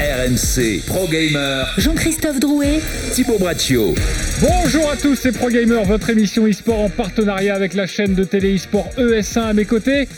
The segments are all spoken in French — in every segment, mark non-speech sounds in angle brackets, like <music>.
RMC Pro Gamer, Jean-Christophe Drouet, Thibaut Braccio. Bonjour à tous, c'est Pro Gamer, votre émission e-sport en partenariat avec la chaîne de télé e-sport ES1 à mes côtés.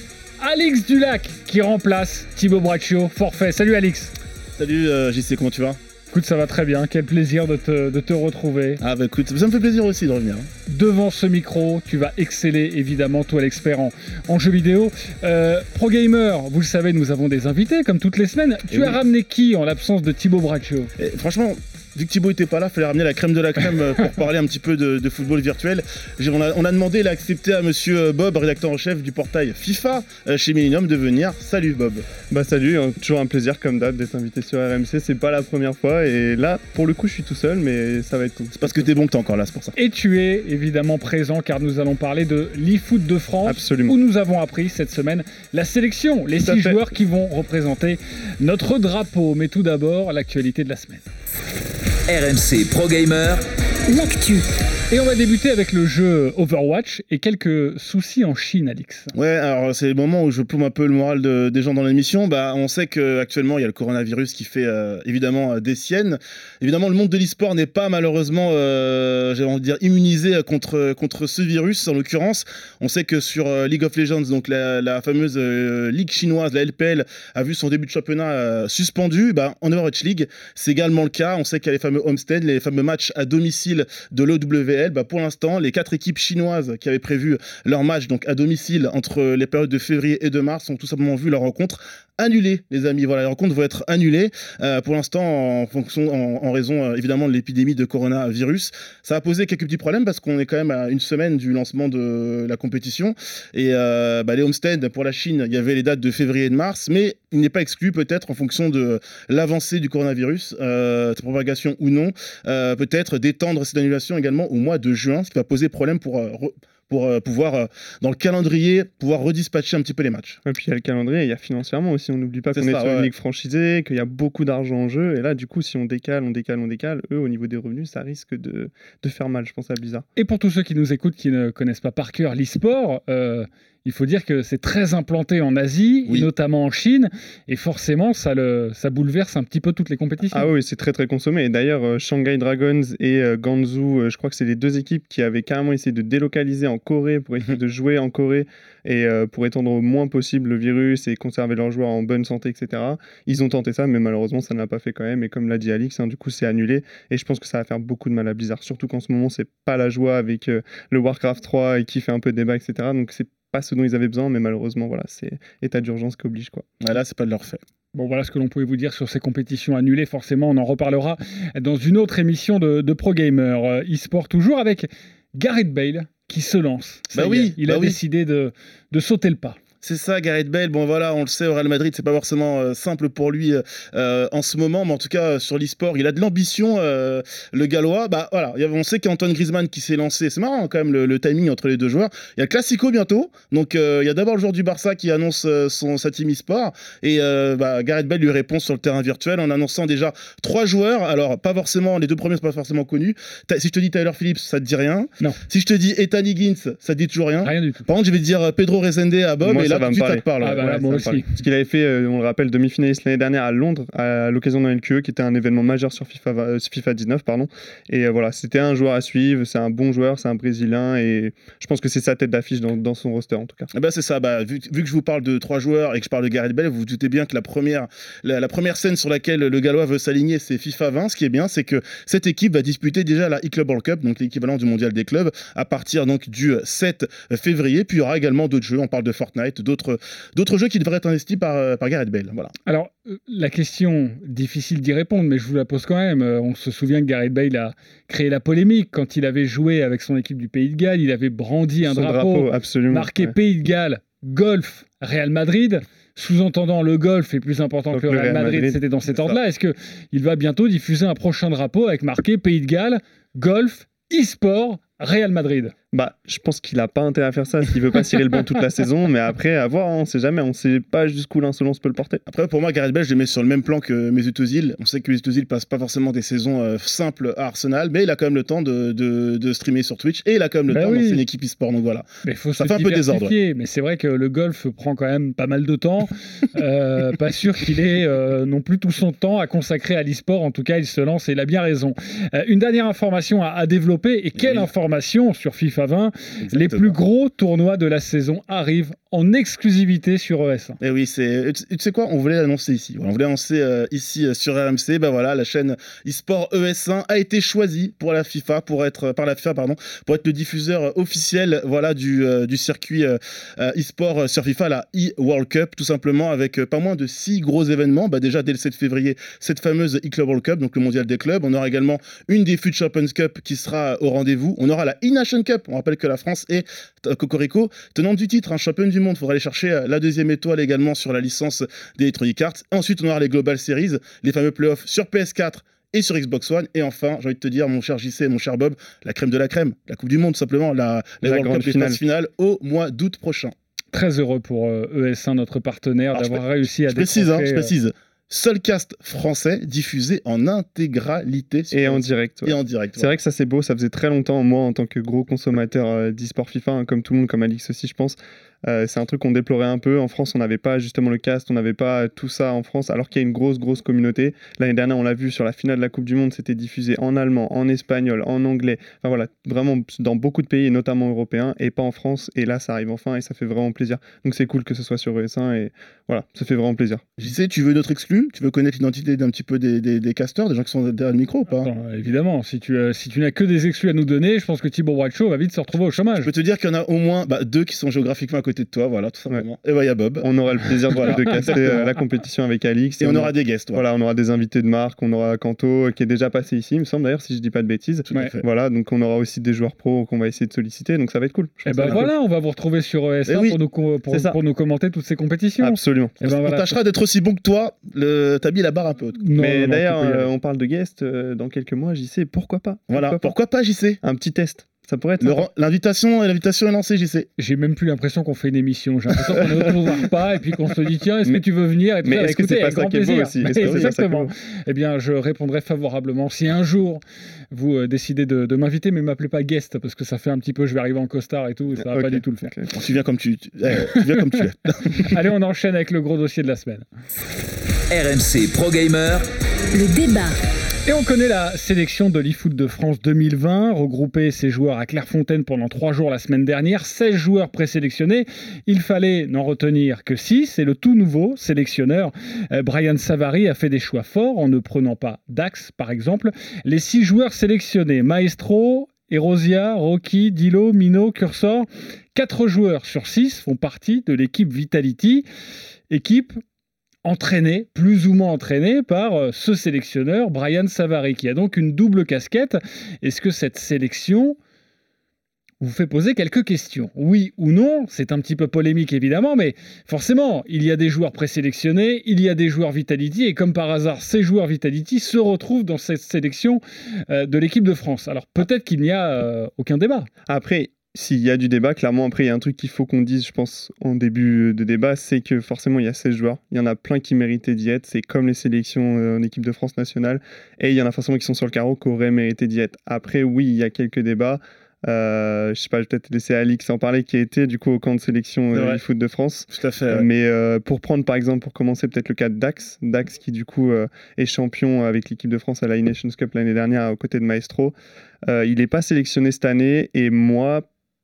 Alix Dulac qui remplace Thibaut Braccio, forfait. Salut Alix. Salut euh, JC, comment tu vas? Écoute, ça va très bien, quel plaisir de te, de te retrouver. Ah bah écoute, ça me fait plaisir aussi de revenir. Devant ce micro, tu vas exceller évidemment, toi l'expert en, en jeux vidéo. Euh, Pro Gamer, vous le savez, nous avons des invités comme toutes les semaines. Tu Eh as oui. ramené qui en l'absence de Thibaut Braccio? Et franchement, vu que Thibaut était pas là, fallait ramener la crème de la crème euh, pour parler un petit peu de, de football virtuel. On a, on a demandé, il a accepté à monsieur euh, Bob, rédacteur en chef du portail FIFA euh, chez Millennium, de venir. Salut Bob. Bah salut, hein, toujours un plaisir comme d'hab d'être invité sur RMC, c'est pas la première fois et là pour le coup je suis tout seul mais ça va être tout. C'est parce que t'es bon que t'es encore là, c'est pour ça. Et tu es évidemment présent car nous allons parler de l'e-foot de France. Absolument. Où nous avons appris cette semaine la sélection, les six fait. joueurs qui vont représenter notre drapeau. Mais tout d'abord, l'actualité de la semaine. RMC Pro Gamer, l'actu. Et on va débuter avec le jeu Overwatch et quelques soucis en Chine, Alix. Ouais, alors c'est le moment où je plombe un peu le moral de- des gens dans l'émission. Bah, on sait qu'actuellement, il y a le coronavirus qui fait euh, évidemment euh, des siennes. Évidemment, le monde de l'e-sport n'est pas malheureusement, euh, j'ai envie de dire, immunisé contre, contre ce virus. En l'occurrence, on sait que sur euh, League of Legends, donc la, fameuse euh, ligue chinoise, la LPL, a vu son début de championnat euh, suspendu. Bah, en Overwatch League, c'est également le cas. On sait qu'il y a les fameux homestead, les fameux matchs à domicile de l'OWL. Bah, pour l'instant, les quatre équipes chinoises qui avaient prévu leur match donc à domicile entre les périodes de février et de mars ont tout simplement vu leur rencontre annulée, les amis. Voilà, les rencontres vont être annulées euh, pour l'instant en fonction, en, raison euh, évidemment de l'épidémie de coronavirus. Ça a posé quelques petits problèmes parce qu'on est quand même à une semaine du lancement de la compétition et euh, bah, les homestead pour la Chine, il y avait les dates de février et de mars, mais il n'est pas exclu peut-être en fonction de l'avancée du coronavirus, sa propagation ou non, peut-être d'étendre cette annulation également au mois de juin, ce qui va poser problème pour euh, pour euh, pouvoir, euh, dans le calendrier, pouvoir redispatcher un petit peu les matchs. Et puis il y a le calendrier, il y a financièrement aussi, on n'oublie pas C'est qu'on est ça, sur ouais, une ligue franchisée, qu'il y a beaucoup d'argent en jeu et là du coup si on décale, on décale, on décale, eux au niveau des revenus ça risque de, de faire mal je pense à Blizzard. Et pour tous ceux qui nous écoutent qui ne connaissent pas par cœur l'e-sport, euh, il faut dire que c'est très implanté en Asie, Oui. notamment en Chine, et forcément ça, le, ça bouleverse un petit peu toutes les compétitions. Ah oui, c'est très très consommé. Et d'ailleurs, euh, Shanghai Dragons et euh, Ganzhou, euh, je crois que c'est les deux équipes qui avaient carrément essayé de délocaliser en Corée pour essayer de jouer en Corée et euh, pour étendre au moins possible le virus et conserver leurs joueurs en bonne santé, etc. Ils ont tenté ça, mais malheureusement, ça ne l'a pas fait quand même. Et comme l'a dit Alix, hein, du coup, c'est annulé. Et je pense que ça va faire beaucoup de mal à Blizzard, surtout qu'en ce moment, c'est pas la joie avec le Warcraft 3 et qui fait un peu débat, etc. Donc c'est pas ce dont ils avaient besoin, mais malheureusement, voilà, c'est état d'urgence qui oblige quoi. Là, c'est pas de leur fait. Bon, voilà ce que l'on pouvait vous dire sur ces compétitions annulées. Forcément, on en reparlera dans une autre émission de, de Pro Gamer euh, e-sport, toujours avec Gareth Bale qui se lance. Ça Bah oui, est, il bah a oui. décidé de, de sauter le pas. C'est ça, Gareth Bale. Bon, voilà, on le sait, au Real Madrid, c'est pas forcément euh, simple pour lui euh, en ce moment, mais en tout cas, euh, sur l'e-sport, il a de l'ambition, euh, le Gallois. Bah voilà, il y a- on sait qu'il y a Antoine Griezmann qui s'est lancé. C'est marrant quand même le, le timing entre les deux joueurs. Il y a le Classico bientôt, donc euh, il y a d'abord le joueur du Barça qui annonce euh, son, sa team e-sport, et euh, bah, Gareth Bale lui répond sur le terrain virtuel en annonçant déjà trois joueurs. Alors, pas forcément, les deux premiers sont pas forcément connus. Ta- Si je te dis Tyler Phillips, ça te dit rien. Non. Si je te dis Ethan Higgins, ça te dit toujours rien. Rien du tout. Par contre, je vais te dire euh, Pedro Resende à Bob, Moi, là, va me ça te parler. parle. Ah bah là, Ouais, moi ça me aussi. parle. Parce qu'il avait fait, euh, on le rappelle, demi-finaliste l'année dernière à Londres, à l'occasion d'un LQE, qui était un événement majeur sur FIFA, euh, FIFA 19. Pardon. Et euh, voilà, c'était un joueur à suivre, c'est un bon joueur, c'est un Brésilien, et je pense que c'est sa tête d'affiche dans, dans son roster en tout cas. Eh ben, c'est ça, bah, vu, vu que je vous parle de trois joueurs et que je parle de Gareth Bale, vous vous doutez bien que la première, la, la première scène sur laquelle le Gallois veut s'aligner, c'est FIFA 20. Ce qui est bien, c'est que cette équipe va disputer déjà la e-Club World Cup, donc l'équivalent du mondial des clubs, à partir donc du 7 février. Puis il y aura également d'autres jeux, on parle de Fortnite, d'autres d'autres jeux qui devraient être investis par, euh, par Gareth Bale. Voilà. Alors, euh, la question, difficile d'y répondre, mais je vous la pose quand même. Euh, On se souvient que Gareth Bale a créé la polémique quand il avait joué avec son équipe du Pays de Galles. Il avait brandi un Son drapeau, absolument. marqué ouais. Pays de Galles, golf, Real Madrid. Sous-entendant, le golf est plus important Donc que le Real Madrid, c'était dans cet ordre-là. Est-ce qu'il va bientôt diffuser un prochain drapeau avec marqué Pays de Galles, golf, e-sport Real Madrid. Bah, je pense qu'il a pas intérêt à faire ça s'il veut pas cirer le banc toute la saison, mais après, à voir, hein, on sait jamais, on sait pas jusqu'où l'insolence peut le porter. Après, pour moi, Gareth Bale, je le mets sur le même plan que Mesut Özil. On sait que Mesut Özil passe pas forcément des saisons euh, simples à Arsenal, mais il a quand même le temps de, de, de streamer sur Twitch et il a quand même le Bah temps oui. lancer une équipe e-sport. Donc voilà. Mais faut Ça se fait un peu désordre. Mais c'est vrai que le golf prend quand même pas mal de temps. Euh, <laughs> pas sûr qu'il ait euh, non plus tout son temps à consacrer à l'e-sport. En tout cas, il se lance et il a bien raison. Une dernière information à, à développer. Et quelle Oui. information sur FIFA 20 Les plus gros tournois de la saison arrivent en exclusivité sur E ES1. Et oui, c'est. Tu sais quoi? On voulait l'annoncer ici. On voulait annoncer euh, ici euh, sur RMC. Bah voilà, la chaîne eSport ES1 a été choisie pour la FIFA, pour être par la FIFA, pardon, pour être le diffuseur euh, officiel, voilà, du, euh, du circuit eSport sur FIFA, la e-World Cup, tout simplement avec pas moins de six gros événements. Bah déjà dès le 7 février, cette fameuse e-Club World Cup, donc le mondial des clubs. On aura également une des FUT Champions Cup qui sera au rendez-vous. On aura la e-Nation Cup. On rappelle que la France est euh, Cocorico, tenante du titre, un championne du monde. Il faudra aller chercher euh, la deuxième étoile également sur la licence d'Electronic Arts. Ensuite, on aura les Global Series, les fameux playoffs sur PS4 et sur Xbox One. Et enfin, j'ai envie de te dire, mon cher JC et mon cher Bob, la crème de la crème, la Coupe du Monde, tout simplement, la, la, La World grande finale. finales au mois d'août prochain. Très heureux pour euh, ES1, notre partenaire, je d'avoir réussi à Je précise, hein, je euh, précise. Seul cast français diffusé en intégralité sur Et en PS4 direct. ouais. et en direct. C'est vrai que ça c'est beau, ça faisait très longtemps, moi en tant que gros consommateur euh, d'e-sport FIFA, hein, comme tout le monde, comme Alix aussi je pense, euh, c'est un truc qu'on déplorait un peu. En France on n'avait pas justement le cast, on n'avait pas tout ça en France, alors qu'il y a une grosse grosse communauté. L'année dernière on l'a vu sur la finale de la Coupe du Monde, c'était diffusé en allemand, en espagnol, en anglais, enfin voilà, vraiment dans beaucoup de pays, et notamment européens, et pas en France. Et là ça arrive enfin et ça fait vraiment plaisir. Donc c'est cool que ce soit sur ES1 et voilà, ça fait vraiment plaisir. JC, tu veux notre exclu? Tu veux connaître l'identité d'un petit peu des, des, des casteurs, des gens qui sont derrière le micro ou pas? Attends, évidemment, si tu, euh, si tu n'as que des exclus à nous donner, je pense que Thibaut Bradshaw va vite se retrouver au Je chômage. peux te dire qu'il y en a au moins bah, deux qui sont géographiquement à côté de toi, voilà, tout simplement. Et bah, il y a Bob. On aura le plaisir de, <laughs> Voilà. de caster euh, la compétition avec Alix. Et on aura des guests, voilà. Voilà, on aura des invités de marque, on aura Kanto euh, qui est déjà passé ici, il me semble d'ailleurs, si je dis pas de bêtises. Tout à Ouais. fait. Voilà, donc on aura aussi des joueurs pros qu'on va essayer de solliciter, donc ça va être cool. Et ben ça va être voilà, on va vous retrouver sur ES1 Eh oui, pour, nous, pour, pour commenter toutes ces compétitions. Absolument. Eh ben on tâchera d'être aussi bon que toi. Le... T'as mis la barre un peu haute. Mais d'ailleurs, euh, on parle de guest euh, dans quelques mois, j'y sais, pourquoi pas? Voilà. Pourquoi pas, JC Un petit test, ça pourrait être. L'invitation l'invitation est lancée, JC. j'ai même plus l'impression qu'on fait une émission. J'ai l'impression qu'on ne retrouve <laughs> pas et puis qu'on se dit tiens, est-ce que tu veux venir et mais <laughs> est-ce que c'est pas avec ça grand qui est beau aussi Exactement. Eh bien, je répondrai favorablement si un jour vous euh, décidez de, de m'inviter, mais m'appelez pas guest parce que ça fait un petit peu, je vais arriver en costard et tout, et ça va pas du tout le faire. Ok. Bon, tu viens comme tu, tu, eh, tu viens comme tu es. <laughs> Allez, on enchaîne avec le gros dossier de la semaine. RMC Pro Gamer, Le débat. Et on connaît la sélection de l'eFoot de France 2020, regroupé ses joueurs à Clairefontaine pendant trois jours la semaine dernière, 16 joueurs présélectionnés. Il fallait n'en retenir que 6 et le tout nouveau sélectionneur, euh, Brian Savary, a fait des choix forts en ne prenant pas Dax par exemple. Les six joueurs sélectionnés, Maestro, Erosia, Rocky, Dilo, Mino, Cursor, quatre joueurs sur 6 font partie de l'équipe Vitality, équipe entraîné, plus ou moins entraîné par euh, ce sélectionneur, Brian Savary, qui a donc une double casquette. Est-ce que cette sélection vous fait poser quelques questions? Oui ou non? C'est un petit peu polémique évidemment, mais forcément, il y a des joueurs présélectionnés, il y a des joueurs Vitality, et comme par hasard, ces joueurs Vitality se retrouvent dans cette sélection euh, de l'équipe de France. Alors peut-être qu'il n'y a euh, aucun débat. Après, s'il y a du débat, clairement, après, il y a un truc qu'il faut qu'on dise, je pense, en début de débat, c'est que forcément, il y a 16 joueurs. Il y en a plein qui méritaient d'y être. C'est comme les sélections euh, en équipe de France nationale. Et il y en a forcément qui sont sur le carreau qui auraient mérité d'y être. Après, oui, il y a quelques débats. Euh, je sais pas, je vais peut-être laisser Alix en parler, qui a été du coup au camp de sélection euh, du foot de France. Tout à fait. ouais. Mais euh, pour prendre par exemple, pour commencer peut-être le cas de Dax, Dax qui du coup euh, est champion avec l'équipe de France à la E-Nations Cup l'année dernière aux côtés de Maestro, Euh, il n'est pas sélectionné cette année et moi,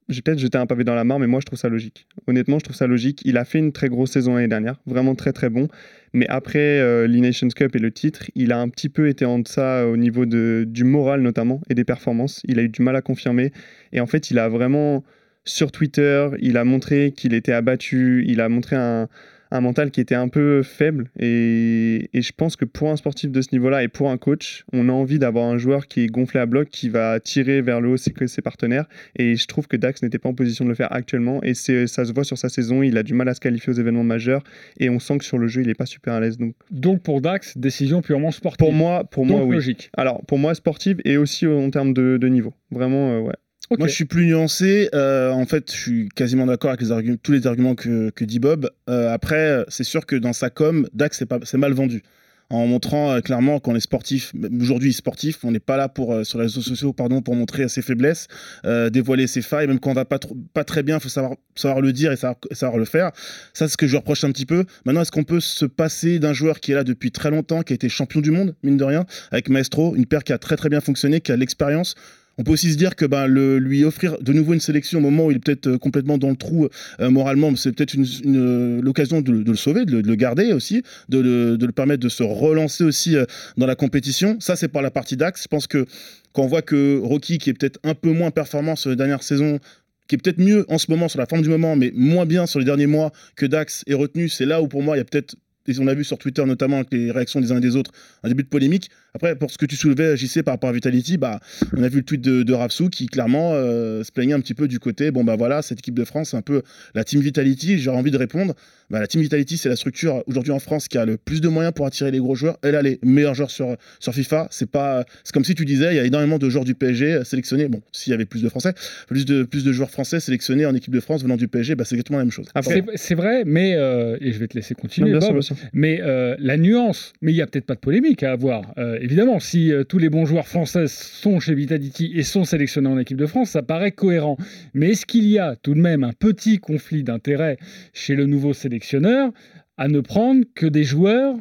j'ai peut-être jeté un pavé dans la mare, mais moi je trouve ça logique. Honnêtement, je trouve ça logique. Il a fait une très grosse saison l'année dernière, vraiment très très bon. Mais après euh, l'E-Nations Cup et le titre, il a un petit peu été en deçà au niveau de, du moral notamment et des performances. Il a eu du mal à confirmer. Et en fait, il a vraiment, sur Twitter, il a montré qu'il était abattu, il a montré un, un mental qui était un peu faible. Et, et je pense que pour un sportif de ce niveau-là et pour un coach, on a envie d'avoir un joueur qui est gonflé à bloc, qui va tirer vers le haut ses, ses partenaires. Et je trouve que Dax n'était pas en position de le faire actuellement. Et ça se voit sur sa saison, il a du mal à se qualifier aux événements majeurs. Et on sent que sur le jeu, il n'est pas super à l'aise. Donc Donc pour Dax, décision purement sportive. pour moi, pour Donc moi oui. logique. Alors, pour moi, sportive et aussi en termes de, de niveau. Vraiment, euh, ouais. Moi, je suis plus nuancé. Euh, en fait, je suis quasiment d'accord avec les arguments, tous les arguments que, que dit Bob. Euh, après, c'est sûr que dans sa com, Dax, c'est mal vendu. En montrant euh, clairement qu'on est sportif, aujourd'hui sportif, on n'est pas là pour, sur les réseaux sociaux pardon, pour montrer ses faiblesses, dévoiler ses failles. Même quand on va pas, trop- pas très bien, il faut savoir, savoir le dire et savoir, savoir le faire. Ça, c'est ce que je reproche un petit peu. Maintenant, est-ce qu'on peut se passer d'un joueur qui est là depuis très longtemps, qui a été champion du monde, mine de rien, avec Maestro, une paire qui a très très bien fonctionné, qui a l'expérience on peut aussi se dire que ben, lui offrir de nouveau une sélection au moment où il est peut-être euh, complètement dans le trou euh, moralement, c'est peut-être une- l'occasion de, le- sauver, de le, de le garder aussi, de le, permettre de se relancer aussi euh, dans la compétition. Ça, c'est par la partie d'Axe. Je pense que quand on voit que Rocky, qui est peut-être un peu moins performant sur les dernières saisons, qui est peut-être mieux en ce moment sur la forme du moment, mais moins bien sur les derniers mois que Dax est retenu, c'est là où pour moi il y a peut-être, et on l'a vu sur Twitter notamment avec les réactions des uns et des autres, un début de polémique. Après, pour ce que tu soulevais, JC, par rapport à Vitality, bah, on a vu le tweet de, de Ravsou qui clairement euh, se plaignait un petit peu du côté, bon bah voilà, cette équipe de France, c'est un peu la Team Vitality, j'aurais envie de répondre. Bah, la Team Vitality, c'est la structure aujourd'hui en France qui a le plus de moyens pour attirer les gros joueurs. Elle a les meilleurs joueurs sur, sur FIFA. C'est pas, c'est comme si tu disais, il y a énormément de joueurs du PSG sélectionnés. Bon, s'il y avait plus de Français, plus de, plus de joueurs français sélectionnés en équipe de France venant du PSG, bah, c'est exactement la même chose. Après, C'est c'est vrai, mais euh, et je vais te laisser non, continuer. Bob, sûr. Mais euh, la nuance, mais il n'y a peut-être pas de polémique à avoir. Euh, évidemment, si euh, tous les bons joueurs français sont chez Vitality et sont sélectionnés en équipe de France, ça paraît cohérent. Mais est-ce qu'il y a tout de même un petit conflit d'intérêt chez le nouveau sélectionneur à ne prendre que des joueurs,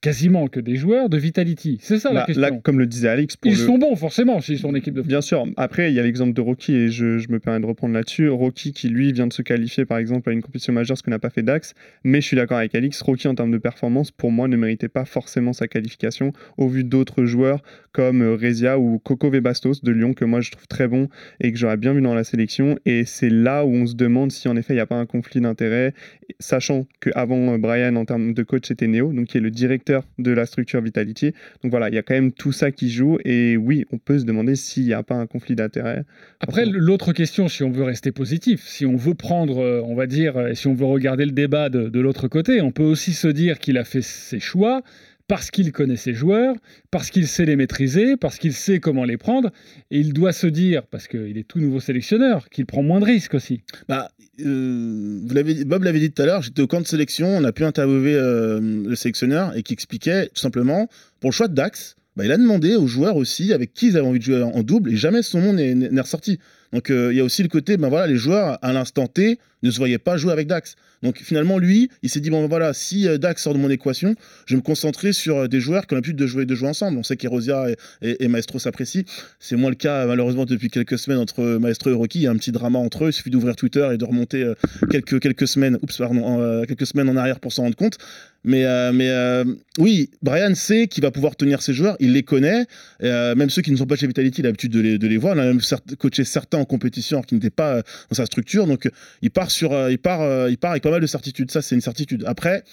quasiment que des joueurs de Vitality C'est ça la Là, question. là, comme le disait pour Ils le- sont bons, forcément, s'ils sont en équipe de France. Bien sûr. Après, il y a l'exemple de Rocky et je, je me permets de reprendre là-dessus. Rocky qui, lui, vient de se qualifier, par exemple, à une compétition majeure, ce que n'a pas fait Dax. Mais je suis d'accord avec Alix. Rocky, en termes de performance, pour moi, ne méritait pas forcément sa qualification au vu d'autres joueurs comme euh, Rezia ou Coco Vebastos de Lyon, que moi, je trouve très bon et que j'aurais bien vu dans la sélection. Et c'est là où on se demande si, en effet, il n'y a pas un conflit d'intérêts, sachant qu'avant euh, Brian, en termes de coach, c'était Neo, donc qui est le directeur de la structure Vitality. Donc voilà, il y a quand même tout ça qui joue. Et oui, on peut se demander s'il n'y a pas un conflit d'intérêts. Après, l'autre question, si on veut rester positif, si on veut prendre, euh, on va dire, euh, si on veut regarder le débat de, de l'autre côté, on peut aussi se dire qu'il a fait ses choix parce qu'il connaît ses joueurs, parce qu'il sait les maîtriser, parce qu'il sait comment les prendre, et il doit se dire, parce qu'il est tout nouveau sélectionneur, qu'il prend moins de risques aussi. Bah, euh, vous Bob l'avait dit tout à l'heure, j'étais au camp de sélection, on a pu interviewer euh, le sélectionneur et qui expliquait tout simplement, pour le choix de Dax, bah, il a demandé aux joueurs aussi avec qui ils avaient envie de jouer en double et jamais son nom n'est, n'est ressorti. Donc euh, il y a aussi le côté, ben voilà, les joueurs à l'instant T ne se voyaient pas jouer avec Dax. Donc finalement lui, il s'est dit bon ben voilà, si euh, Dax sort de mon équation, je vais me concentrer sur euh, des joueurs qui ont l'habitude de jouer de jouer ensemble. On sait qu'Erosia et, et, Maestro s'apprécient. C'est moins le cas malheureusement depuis quelques semaines entre Maestro et Rocky. Il y a un petit drama entre eux. Il suffit d'ouvrir Twitter et de remonter quelques quelques semaines, oups en, quelques semaines en arrière pour s'en rendre compte. Mais, mais oui, Brian sait qu'il va pouvoir tenir ses joueurs, il les connaît. Même ceux qui ne sont pas chez Vitality, il a l'habitude de les, voir. Il a même coaché certains en compétition alors qu'ils n'étaient pas euh, dans sa structure. Donc euh, il part, sur, euh, il, part, il part avec pas mal de certitude. Ça, c'est une certitude. Après,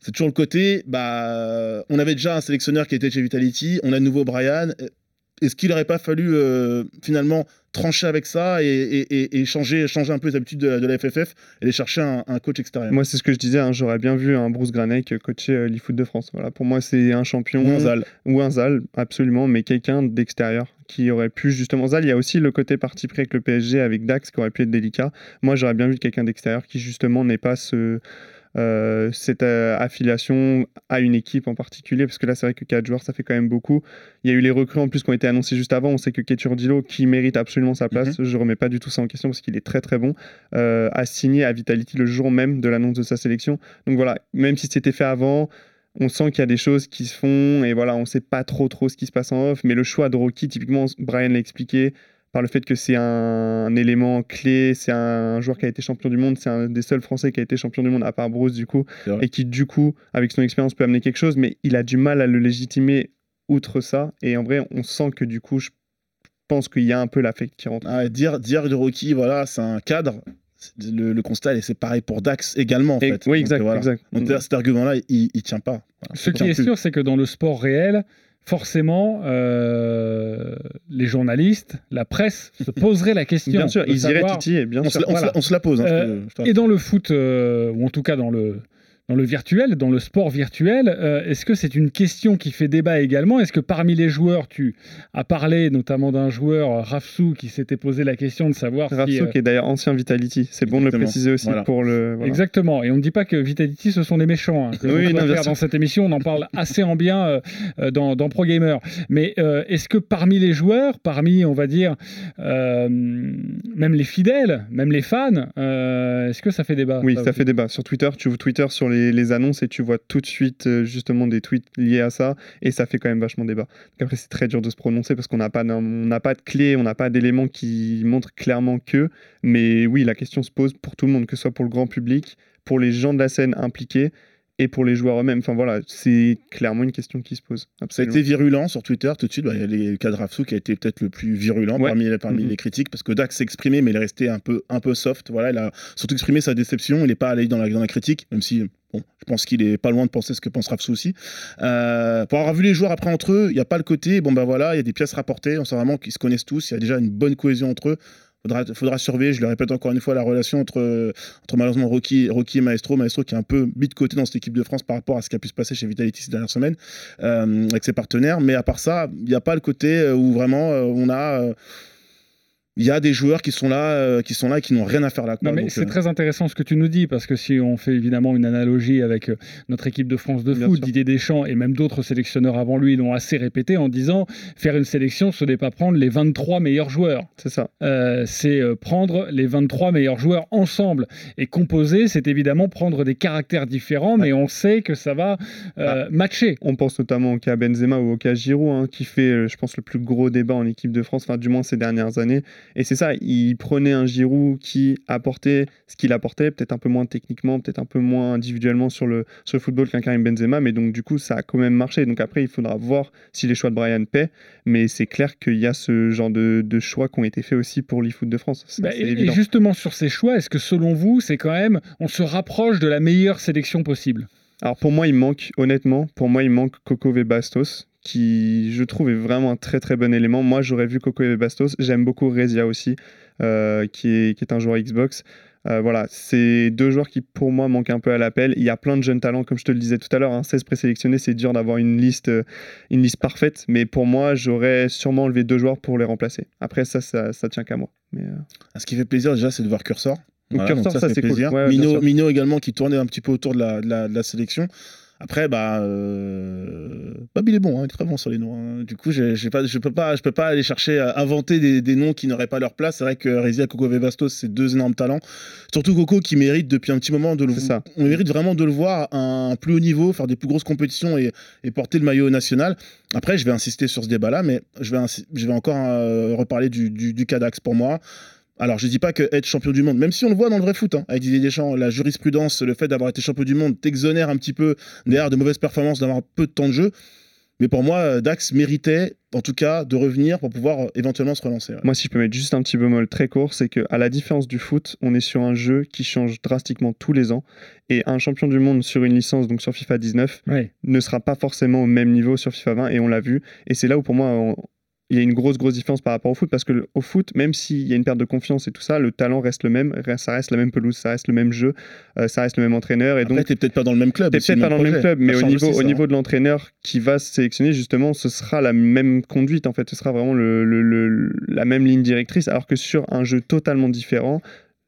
c'est toujours le côté, bah, on avait déjà un sélectionneur qui était chez Vitality, on a de nouveau Brian. Est-ce qu'il n'aurait pas fallu euh, finalement trancher avec ça et, et- et- et changer, changer un peu les habitudes de, la- de la FFF et aller chercher un, un coach extérieur? Moi, c'est ce que je disais, hein, j'aurais bien vu un Bruce Granek coacher euh, l'eFoot de France. Voilà, pour moi, c'est un champion. Ou un Zal. Ou un Zal, absolument, mais quelqu'un d'extérieur qui aurait pu justement. Zal, il y a aussi le côté parti pris avec le PSG, avec Dax, qui aurait pu être délicat. Moi, j'aurais bien vu quelqu'un d'extérieur qui justement n'est pas ce. Euh, cette euh, affiliation à une équipe en particulier, parce que là c'est vrai que 4 joueurs ça fait quand même beaucoup. Il y a eu les recrues en plus qui ont été annoncés juste avant. On sait que Keturdilo, qui mérite absolument sa place, je remets pas du tout ça en question parce qu'il est très très bon, euh, a signé à Vitality le jour même de l'annonce de sa sélection. Donc voilà, même si c'était fait avant, on sent qu'il y a des choses qui se font et voilà, on sait pas trop trop ce qui se passe en off. Mais le choix de Rocky, typiquement, Brian l'a expliqué par le fait que c'est un, élément clé, c'est un joueur qui a été champion du monde, c'est un des seuls Français qui a été champion du monde à part Bruce du coup, et qui du coup, avec son expérience, peut amener quelque chose, mais il a du mal à le légitimer outre ça. Et en vrai, on sent que du coup, je pense qu'il y a un peu l'affect qui rentre. Ah, dire, dire de Rocky, voilà, c'est un cadre. Le, le constat, et c'est pareil pour Dax également, en Et- fait. oui, Donc, exact, voilà. exact. Donc cet argument-là, il, il tient pas. Voilà. Ce qui est plus. sûr, c'est que dans le sport réel, forcément, euh, les journalistes, la presse se <laughs> poseraient la question. Bien sûr, ils iraient savoir- titiller, bien On se, sûr. la- on se la- on se la pose. hein, Euh, Et dans le foot, euh, ou en tout cas dans le, dans le virtuel, dans le sport virtuel. Euh, Est-ce que c'est une question qui fait débat également? Est-ce que parmi les joueurs, tu as parlé notamment d'un joueur, euh, Rafsou, qui s'était posé la question de savoir Rafsou, si... euh, qui est d'ailleurs ancien Vitality, c'est bon de le préciser aussi Voilà. pour le. voilà. Exactement. Et on ne dit pas que Vitality, ce sont des méchants. hein, <laughs> que Oui, non, faire dans cette émission, on en parle <laughs> assez en bien euh, dans, dans Pro Gamer. Mais est-ce que parmi les joueurs, parmi, on va dire, même les fidèles, même les fans, est-ce que ça fait débat Oui, ça fait débat. Sur Twitter, tu ouvres Twitter sur les, les annonces et tu vois tout de suite euh, justement des tweets liés à ça et ça fait quand même vachement débat. Après, c'est très dur de se prononcer parce qu'on n'a pas, on n'a pas de clé, on n'a pas d'éléments qui montrent clairement que. Mais oui, la question se pose pour tout le monde, que ce soit pour le grand public, pour les gens de la scène impliqués et pour les joueurs eux-mêmes. Enfin voilà, c'est clairement une question qui se pose. Ça a Absolument. été virulent sur Twitter tout de suite. Bah, Il y a le cas de Rafsou qui a été peut-être le plus virulent Ouais. parmi, parmi Mhm. les critiques parce que Dax s'est exprimé, mais il est resté un peu, un peu soft. Voilà, il a surtout exprimé sa déception. Il n'est pas allé dans la, dans la critique, même si bon, je pense qu'il est pas loin de penser ce que pense Rafsou aussi. Euh, pour avoir vu les joueurs après entre eux, il n'y a pas le côté bon, bah voilà, il y a des pièces rapportées. On sent vraiment qu'ils se connaissent tous. Il y a déjà une bonne cohésion entre eux. Faudra, faudra surveiller, je le répète encore une fois, la relation entre, entre malheureusement Rocky, Rocky et Maestro. Maestro qui est un peu mis de côté dans cette équipe de France par rapport à ce qui a pu se passer chez Vitality ces dernières semaines euh, avec ses partenaires. Mais à part ça, il n'y a pas le côté euh, où vraiment euh, on a. il y a des joueurs qui sont là, euh, qui sont là et qui n'ont rien à faire là. quoi. Non, mais c'est euh, très intéressant ce que tu nous dis, parce que si on fait évidemment une analogie avec euh, notre équipe de France de foot. Didier Deschamps et même d'autres sélectionneurs avant lui l'ont assez répété en disant faire une sélection, ce n'est pas prendre les 23 meilleurs joueurs. C'est ça. Euh, c'est prendre les 23 meilleurs joueurs ensemble. Et composer, c'est évidemment prendre des caractères différents, mais on sait que ça va matcher. On pense notamment au cas Benzema ou au cas Giroud, hein, qui fait, je pense, le plus gros débat en équipe de France, enfin du moins ces dernières années. Et c'est ça, il prenait un Giroud qui apportait ce qu'il apportait, peut-être un peu moins techniquement, peut-être un peu moins individuellement sur le, sur le football qu'un Karim Benzema, mais donc du coup ça a quand même marché. Donc après, il faudra voir si les choix de Brian paient, mais c'est clair qu'il y a ce genre de, de choix qui ont été faits aussi pour l'e-foot de France. Bah, et, et évident. justement sur ces choix, est-ce que selon vous, c'est quand même, on se rapproche de la meilleure sélection possible? Alors pour moi, il manque, honnêtement, pour moi, il manque Coco Bastos, qui je trouve est vraiment un très très bon élément. Moi, j'aurais vu Coco Bastos. J'aime beaucoup Rezia aussi, euh, qui, est, qui est un joueur Xbox. Euh, voilà, c'est deux joueurs qui pour moi manquent un peu à l'appel. Il y a plein de jeunes talents, comme je te le disais tout à l'heure. hein, 16 présélectionnés, c'est dur d'avoir une liste, euh, une liste parfaite. Mais pour moi, j'aurais sûrement enlevé deux joueurs pour les remplacer. Après, ça, ça, ça tient qu'à moi. Mais, euh, Ce qui fait plaisir déjà, c'est de voir Cursor. Donc, Cursor, ça, c'est cool. Ouais, Mino, également qui tournait un petit peu autour de la, de la, de la sélection. Après, bah, euh... Il est bon, hein, il est très bon sur les noms. hein. Du coup, j'ai- j'ai pas, je peux pas, je peux pas aller chercher à inventer des, des noms qui n'auraient pas leur place. C'est vrai que Rezia, Coco Bastos, c'est deux énormes talents. Surtout Coco qui mérite depuis un petit moment de le ça. On mérite vraiment de le voir à un plus haut niveau, faire des plus grosses compétitions et, et porter le maillot national. Après, je vais insister sur ce débat-là, mais je vais, insi- je vais encore euh, reparler du, du, du Cadax pour moi. Alors, je dis pas que être champion du monde, même si on le voit dans le vrai foot, hein, avec Didier Deschamps, la jurisprudence, le fait d'avoir été champion du monde t'exonère un petit peu derrière de mauvaises performances, d'avoir peu de temps de jeu. Mais pour moi, euh, Dax méritait, en tout cas, de revenir pour pouvoir euh, éventuellement se relancer. ouais. Moi, si je peux mettre juste un petit bémol très court, c'est qu'à la différence du foot, on est sur un jeu qui change drastiquement tous les ans. Et un champion du monde sur une licence, donc sur FIFA 19, Oui. ne sera pas forcément au même niveau sur FIFA 20, et on l'a vu. Et c'est là où, pour moi, on- il y a une grosse, grosse différence par rapport au foot, parce que le- au foot, même s'il y a une perte de confiance et tout ça, le talent reste le même, ça reste la même pelouse, ça reste le même jeu, euh, ça reste le même entraîneur. Et Après, donc, t'es peut-être pas dans le même club. T'es peut-être pas dans le même club, mais au niveau, aussi, au ça, niveau de l'entraîneur qui va se sélectionner, justement, ce sera la même conduite, en fait. Ce sera vraiment le- le- le- la même ligne directrice, alors que sur un jeu totalement différent,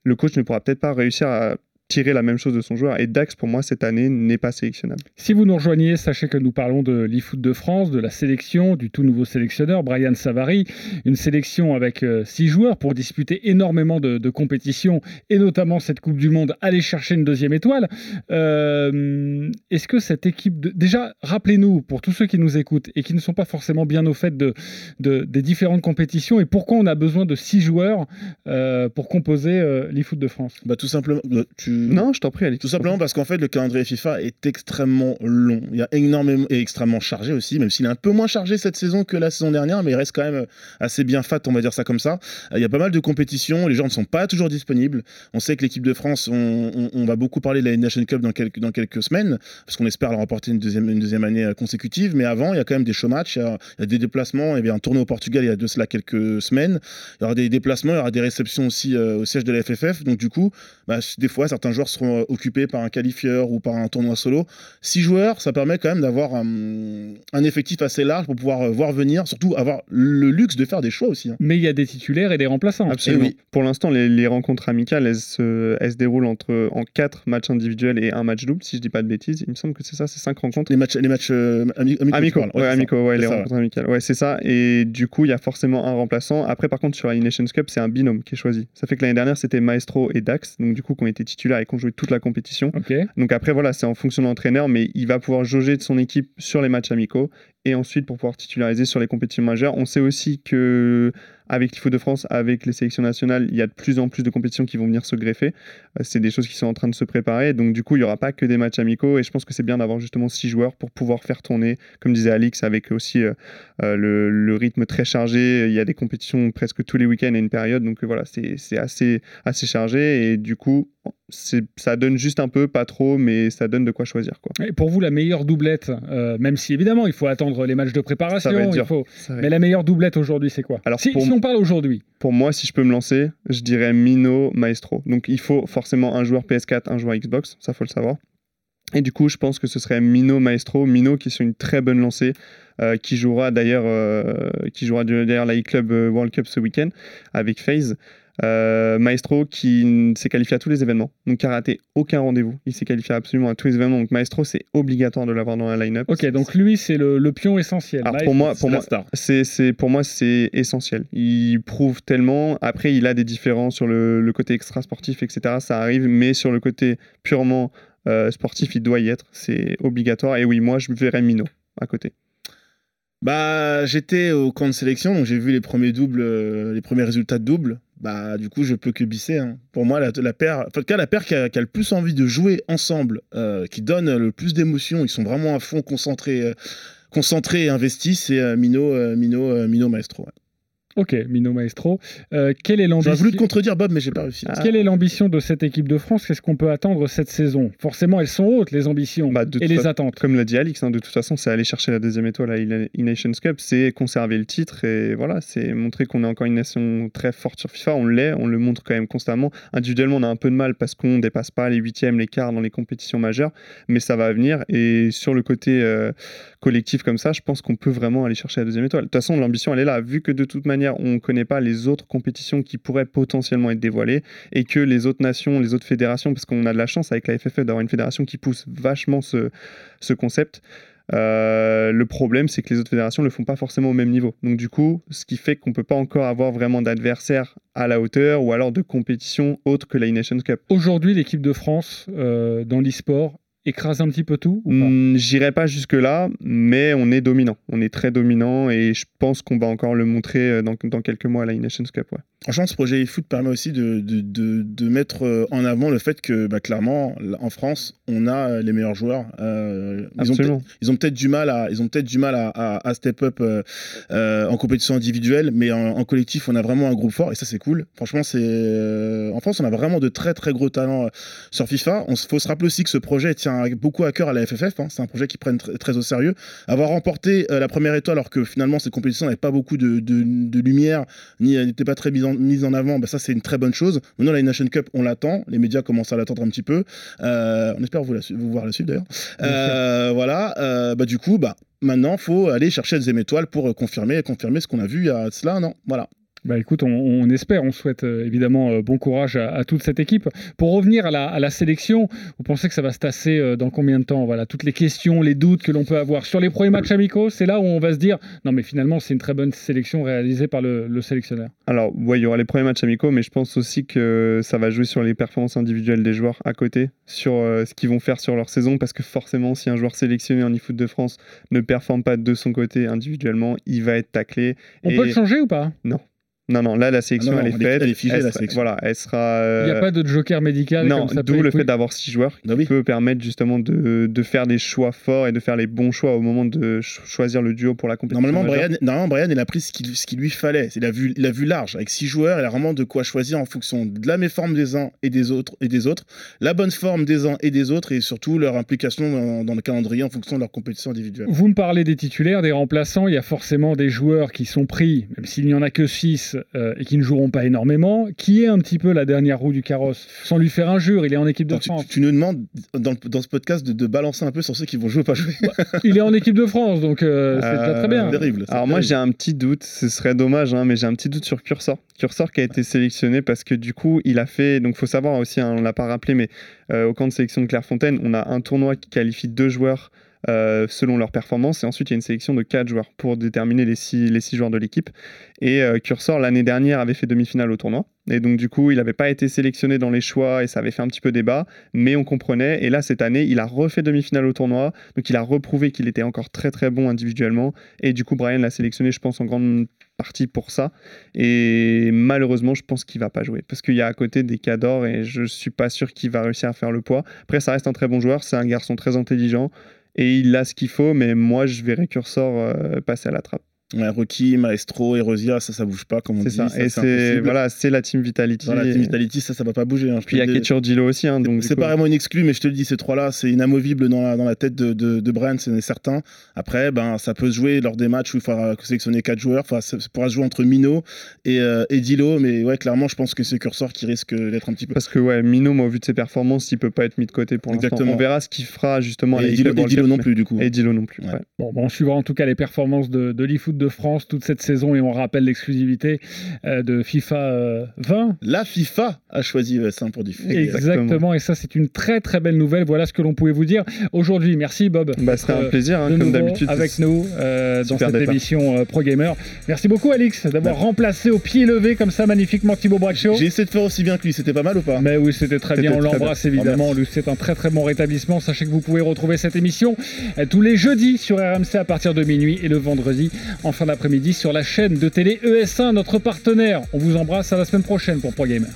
le coach ne pourra peut-être pas réussir à tirer la même chose de son joueur. Et Dax, pour moi, cette année, n'est pas sélectionnable. Si vous nous rejoignez, sachez que nous parlons de l'eFoot de France, de la sélection, du tout nouveau sélectionneur, Brian Savary. Une sélection avec euh, six joueurs pour disputer énormément de, de compétitions et notamment cette Coupe du Monde, aller chercher une deuxième étoile. Euh, Est-ce que cette équipe. De... Déjà, rappelez-nous, pour tous ceux qui nous écoutent et qui ne sont pas forcément bien au fait de, de- des différentes compétitions, et pourquoi on a besoin de six joueurs euh, pour composer euh, l'eFoot de France? Bah, tout simplement. bah, tu... Non, je t'en prie, Alex. Tout simplement parce qu'en fait, le calendrier FIFA est extrêmement long. Il y a énormément et extrêmement chargé aussi, même s'il est un peu moins chargé cette saison que la saison dernière, mais il reste quand même assez bien fat, on va dire ça comme ça. Euh, Il y a pas mal de compétitions, les gens ne sont pas toujours disponibles. On sait que l'équipe de France, on, on- on va beaucoup parler de la Nation Cup dans quelques, dans quelques semaines, parce qu'on espère leur remporter une deuxième, une deuxième année euh, consécutive. Mais avant, il y a quand même des show matchs, il y a, il y a des déplacements. Il y avait un tournoi au Portugal il y a de cela quelques semaines. Il y aura des déplacements, il y aura des réceptions aussi euh, au siège de la FFF. Donc du coup, bah, des fois, certains certains joueurs seront occupés par un qualifieur ou par un tournoi solo. Six joueurs, ça permet quand même d'avoir un, un effectif assez large pour pouvoir voir venir, surtout avoir le luxe de faire des choix aussi. hein. Mais il y a des titulaires et des remplaçants. Absolument. Oui. Pour l'instant, les, les rencontres amicales, elles se, elles se déroulent entre, en quatre matchs individuels et un match double, si je dis pas de bêtises. Il me semble que c'est ça, c'est cinq rencontres. Les matchs, les matchs euh, ami- amicaux. Amicaux, ouais, amicaux, les ça, rencontres amicales. Ouais, c'est ça. Et du coup, il y a forcément un remplaçant. Après, par contre, sur la Nations Cup, c'est un binôme qui est choisi. Ça fait que l'année dernière, c'était Maestro et Dax, donc du coup, qui ont été titulaires et joué toute la compétition. Donc après, voilà, c'est en fonction de l'entraîneur, mais il va pouvoir jauger de son équipe sur les matchs amicaux et ensuite pour pouvoir titulariser sur les compétitions majeures. On sait aussi que avec l'IFO de France, avec les sélections nationales, il y a de plus en plus de compétitions qui vont venir se greffer. Euh, C'est des choses qui sont en train de se préparer. Donc du coup, il n'y aura pas que des matchs amicaux et je pense que c'est bien d'avoir justement six joueurs pour pouvoir faire tourner, comme disait Alix, avec aussi euh, euh, le, rythme très chargé. Il y a des compétitions presque tous les week-ends à une période. Donc voilà, c'est assez, chargé et du coup, ça donne juste un peu, pas trop, mais ça donne de quoi choisir. Pour vous, la meilleure doublette, même si évidemment il faut attendre les matchs de préparation, Ça va être il faut... Ça va mais la meilleure doublette aujourd'hui, c'est quoi Alors, si, pour si on parle aujourd'hui, Pour moi, si je peux me lancer, je dirais Mino, Maestro. Donc il faut forcément un joueur PS4, un joueur Xbox, ça faut le savoir. Et du coup, je pense que ce serait Mino Maestro, Mino qui est sur une très bonne lancée, euh, qui jouera d'ailleurs, euh, qui jouera d'ailleurs la e-club euh, World Cup ce week-end avec FaZe. Euh, Maestro qui s'est qualifié à tous les événements, donc qui a raté aucun rendez-vous. Il s'est qualifié absolument à tous les événements. Donc Maestro, c'est obligatoire de l'avoir dans la line-up. ok, donc lui c'est le, le pion essentiel. Alors pour moi, C'est pour la moi, star. c'est, pour moi, c'est essentiel. Il prouve tellement. Après, il a des différences sur le, le côté extra-sportif, etc. Ça arrive, mais sur le côté purement euh, sportif, il doit y être. C'est obligatoire. Et oui, moi, je verrais Mino à côté. Bah, j'étais au camp de sélection, donc j'ai vu les premiers doubles, euh, les premiers résultats de double. Bah, du coup, je peux que bisser. hein. Pour moi, la, paire, en tout cas, la paire qui a, le plus envie de jouer ensemble, euh, qui donne le plus d'émotions, ils sont vraiment à fond concentrés, euh, concentrés et investis, c'est euh, Mino, Maestro. Ok, Mino Maestro. Euh, quelle est l'ambition voulu te contredire, Bob, mais j'ai pas réussi. Ah. Quelle est l'ambition de cette équipe de France? Qu'est-ce qu'on peut attendre cette saison? Forcément, elles sont hautes, les ambitions Bah, et les fa- attentes. Comme l'a dit Alix, hein, de toute façon, c'est aller chercher la deuxième étoile à E-Nations Cup, c'est conserver le titre et voilà, c'est montrer qu'on est encore une nation très forte sur FIFA. On l'est, on le montre quand même constamment. Individuellement, on a un peu de mal parce qu'on dépasse pas les huitièmes, les quarts dans les compétitions majeures, mais ça va venir. Et sur le côté euh, collectif comme ça, je pense qu'on peut vraiment aller chercher la deuxième étoile. De toute façon, l'ambition, elle est là. Vu que de toute manière, on ne connaît pas les autres compétitions qui pourraient potentiellement être dévoilées et que les autres nations, les autres fédérations, parce qu'on a de la chance avec la FFF d'avoir une fédération qui pousse vachement ce, ce concept. euh, le problème, c'est que les autres fédérations ne le font pas forcément au même niveau. Donc, du coup, ce qui fait qu'on ne peut pas encore avoir vraiment d'adversaires à la hauteur ou alors de compétition autre que la Nations Cup. Aujourd'hui, l'équipe de France euh, dans l'e-sport écrase un petit peu tout Hmm, J'irai pas jusque-là, mais on est dominant. On est très dominant et je pense qu'on va encore le montrer euh, dans, quelques mois à la Nations Cup. Franchement, ce projet eFoot permet aussi de, de, de, de mettre euh, en avant le fait que, bah, clairement, en France, on a euh, les meilleurs joueurs. Euh, ils ont ils ont peut-être du mal à, ils ont peut-être du mal à, à, à step up euh, en compétition individuelle, mais en, en collectif, on a vraiment un groupe fort et ça, c'est cool. Franchement, c'est euh, en France, on a vraiment de très très gros talents sur FIFA. On faut se rappeler aussi que ce projet tient beaucoup à cœur à la FFF. hein. C'est un projet qui prennent tr- très au sérieux. Avoir remporté la première étoile, alors que finalement cette compétition n'avait pas beaucoup de, lumière, ni n'était pas très mise en, mise en avant, bah, ça c'est une très bonne chose. Maintenant, la Nation Cup, on l'attend. Les médias commencent à l'attendre un petit peu. Euh, on espère vous, la su- vous voir la suite d'ailleurs. Euh, voilà. Euh, bah, du coup, bah, maintenant, faut aller chercher la deuxième étoile pour confirmer, confirmer ce qu'on a vu il y a cela un an. Voilà. Bah écoute, on, on espère, on souhaite euh, évidemment euh, bon courage à, à toute cette équipe. Pour revenir à la, à la sélection, vous pensez que ça va se tasser euh, dans combien de temps? Voilà, toutes les questions, les doutes que l'on peut avoir sur les premiers matchs amicaux, c'est là où on va se dire non mais finalement c'est une très bonne sélection réalisée par le, le sélectionneur. Alors, ouais, il y aura les premiers matchs amicaux, mais je pense aussi que ça va jouer sur les performances individuelles des joueurs à côté, sur euh, ce qu'ils vont faire sur leur saison, parce que forcément, si un joueur sélectionné en eFoot de France ne performe pas de son côté individuellement, il va être taclé. On Et- peut le changer ou pas? Non, non, là, la sélection, Ah non, elle est elle est- faite. elle est figée, la sera- sélection. Voilà, elle sera. Il n'y a euh, pas de joker médical Non, d'où le fait d'avoir six joueurs Ah oui. qui peut permettre justement de, de faire des choix forts et de faire les bons choix au moment de ch- choisir le duo pour la compétition. Normalement. Brian, normalement, Brian, il a pris ce qu'il lui fallait. Il a, vu, il a vu large. Avec six joueurs, il a vraiment de quoi choisir en fonction de la méforme des uns et des autres, et des autres, la bonne forme des uns et des autres, et surtout leur implication dans, dans le calendrier en fonction de leur compétition individuelle. Vous me parlez des titulaires, des remplaçants. Il y a forcément des joueurs qui sont pris, même s'il n'y en a que 6, euh, et qui ne joueront pas énormément. Qui est un petit peu la dernière roue du carrosse Sans lui faire injure, il est en équipe de France. tu nous demandes dans, le- dans ce podcast de, de balancer un peu sur ceux qui vont jouer ou pas jouer. Il est en équipe de France, donc euh, c'est déjà très bien. Euh, terrible. Alors moi j'ai un petit doute, ce serait dommage, hein, mais j'ai un petit doute sur Cursor. Cursor qui a été sélectionné parce que du coup il a fait, donc faut savoir aussi, hein, on l'a pas rappelé, mais euh, au camp de sélection de Clairefontaine, on a un tournoi qui qualifie deux joueurs euh, selon leur performance et ensuite il y a une sélection de quatre joueurs pour déterminer les six, les six joueurs de l'équipe. Et euh, Cursor l'année dernière avait fait demi-finale au tournoi et donc du coup il n'avait pas été sélectionné dans les choix et ça avait fait un petit peu débat, mais on comprenait. Et là cette année il a refait demi-finale au tournoi, donc il a reprouvé qu'il était encore très très bon individuellement et du coup, Brian l'a sélectionné, je pense, en grande partie pour ça. Et malheureusement, je pense qu'il va pas jouer parce qu'il y a à côté des cadors et je suis pas sûr qu'il va réussir à faire le poids. Après, ça reste un très bon joueur, c'est un garçon très intelligent et il a ce qu'il faut, mais moi, je verrais Cursor euh, passer à la trappe. Ouais, Rocky, Maestro, Erosia, ça, ça bouge pas, comme on C'est dit. ça. et c'est voilà, c'est la Team Vitality. Voilà, Et- Team Vitality, ça, ça va pas bouger. hein, Puis il y a dis. Ketchurdilo aussi. Hein, donc, C'est pas vraiment une exclue, mais je te le dis, ces trois-là, c'est inamovible dans la, dans la tête de, de, de Brian, c'est certain. Après, ben, ça peut se jouer lors des matchs où il faudra sélectionner quatre joueurs. Enfin, ça, ça pourra se jouer entre Mino et, euh, et Dilo, mais ouais, clairement, je pense que c'est Cursor qui risque d'être un petit peu. Parce que ouais, Mino, moi, au vu de ses performances, il peut pas être mis de côté pour l'instant. Exactement. On verra ce qu'il fera justement la Et Dilo, et Dilo non plus, du coup. Et Dilo non plus. Ouais. ouais. Bon, bon, on suivra en tout cas les performances de, de l'eFoot de France toute cette saison et on rappelle l'exclusivité euh, de FIFA euh, 20. La FIFA a choisi ES1 pour diffuser. Exactement. et ça c'est une très très belle nouvelle. Voilà ce que l'on pouvait vous dire aujourd'hui. Merci Bob. Bah, c'était un plaisir, hein, de comme d'habitude. avec nous euh, dans cette émission euh, Pro Gamer. Merci beaucoup Alix d'avoir Bah. remplacé au pied levé comme ça magnifiquement Thibaut Braccio. J'ai essayé de faire aussi bien que lui, c'était pas mal ou pas? Mais oui, c'était très bien. On l'embrasse évidemment. Oh, Lui, c'est un très très bon rétablissement. Sachez que vous pouvez retrouver cette émission euh, tous les jeudis sur RMC à partir de minuit et le vendredi en en fin d'après-midi sur la chaîne de télé ES1, notre partenaire. On vous embrasse à la semaine prochaine pour ProGamer.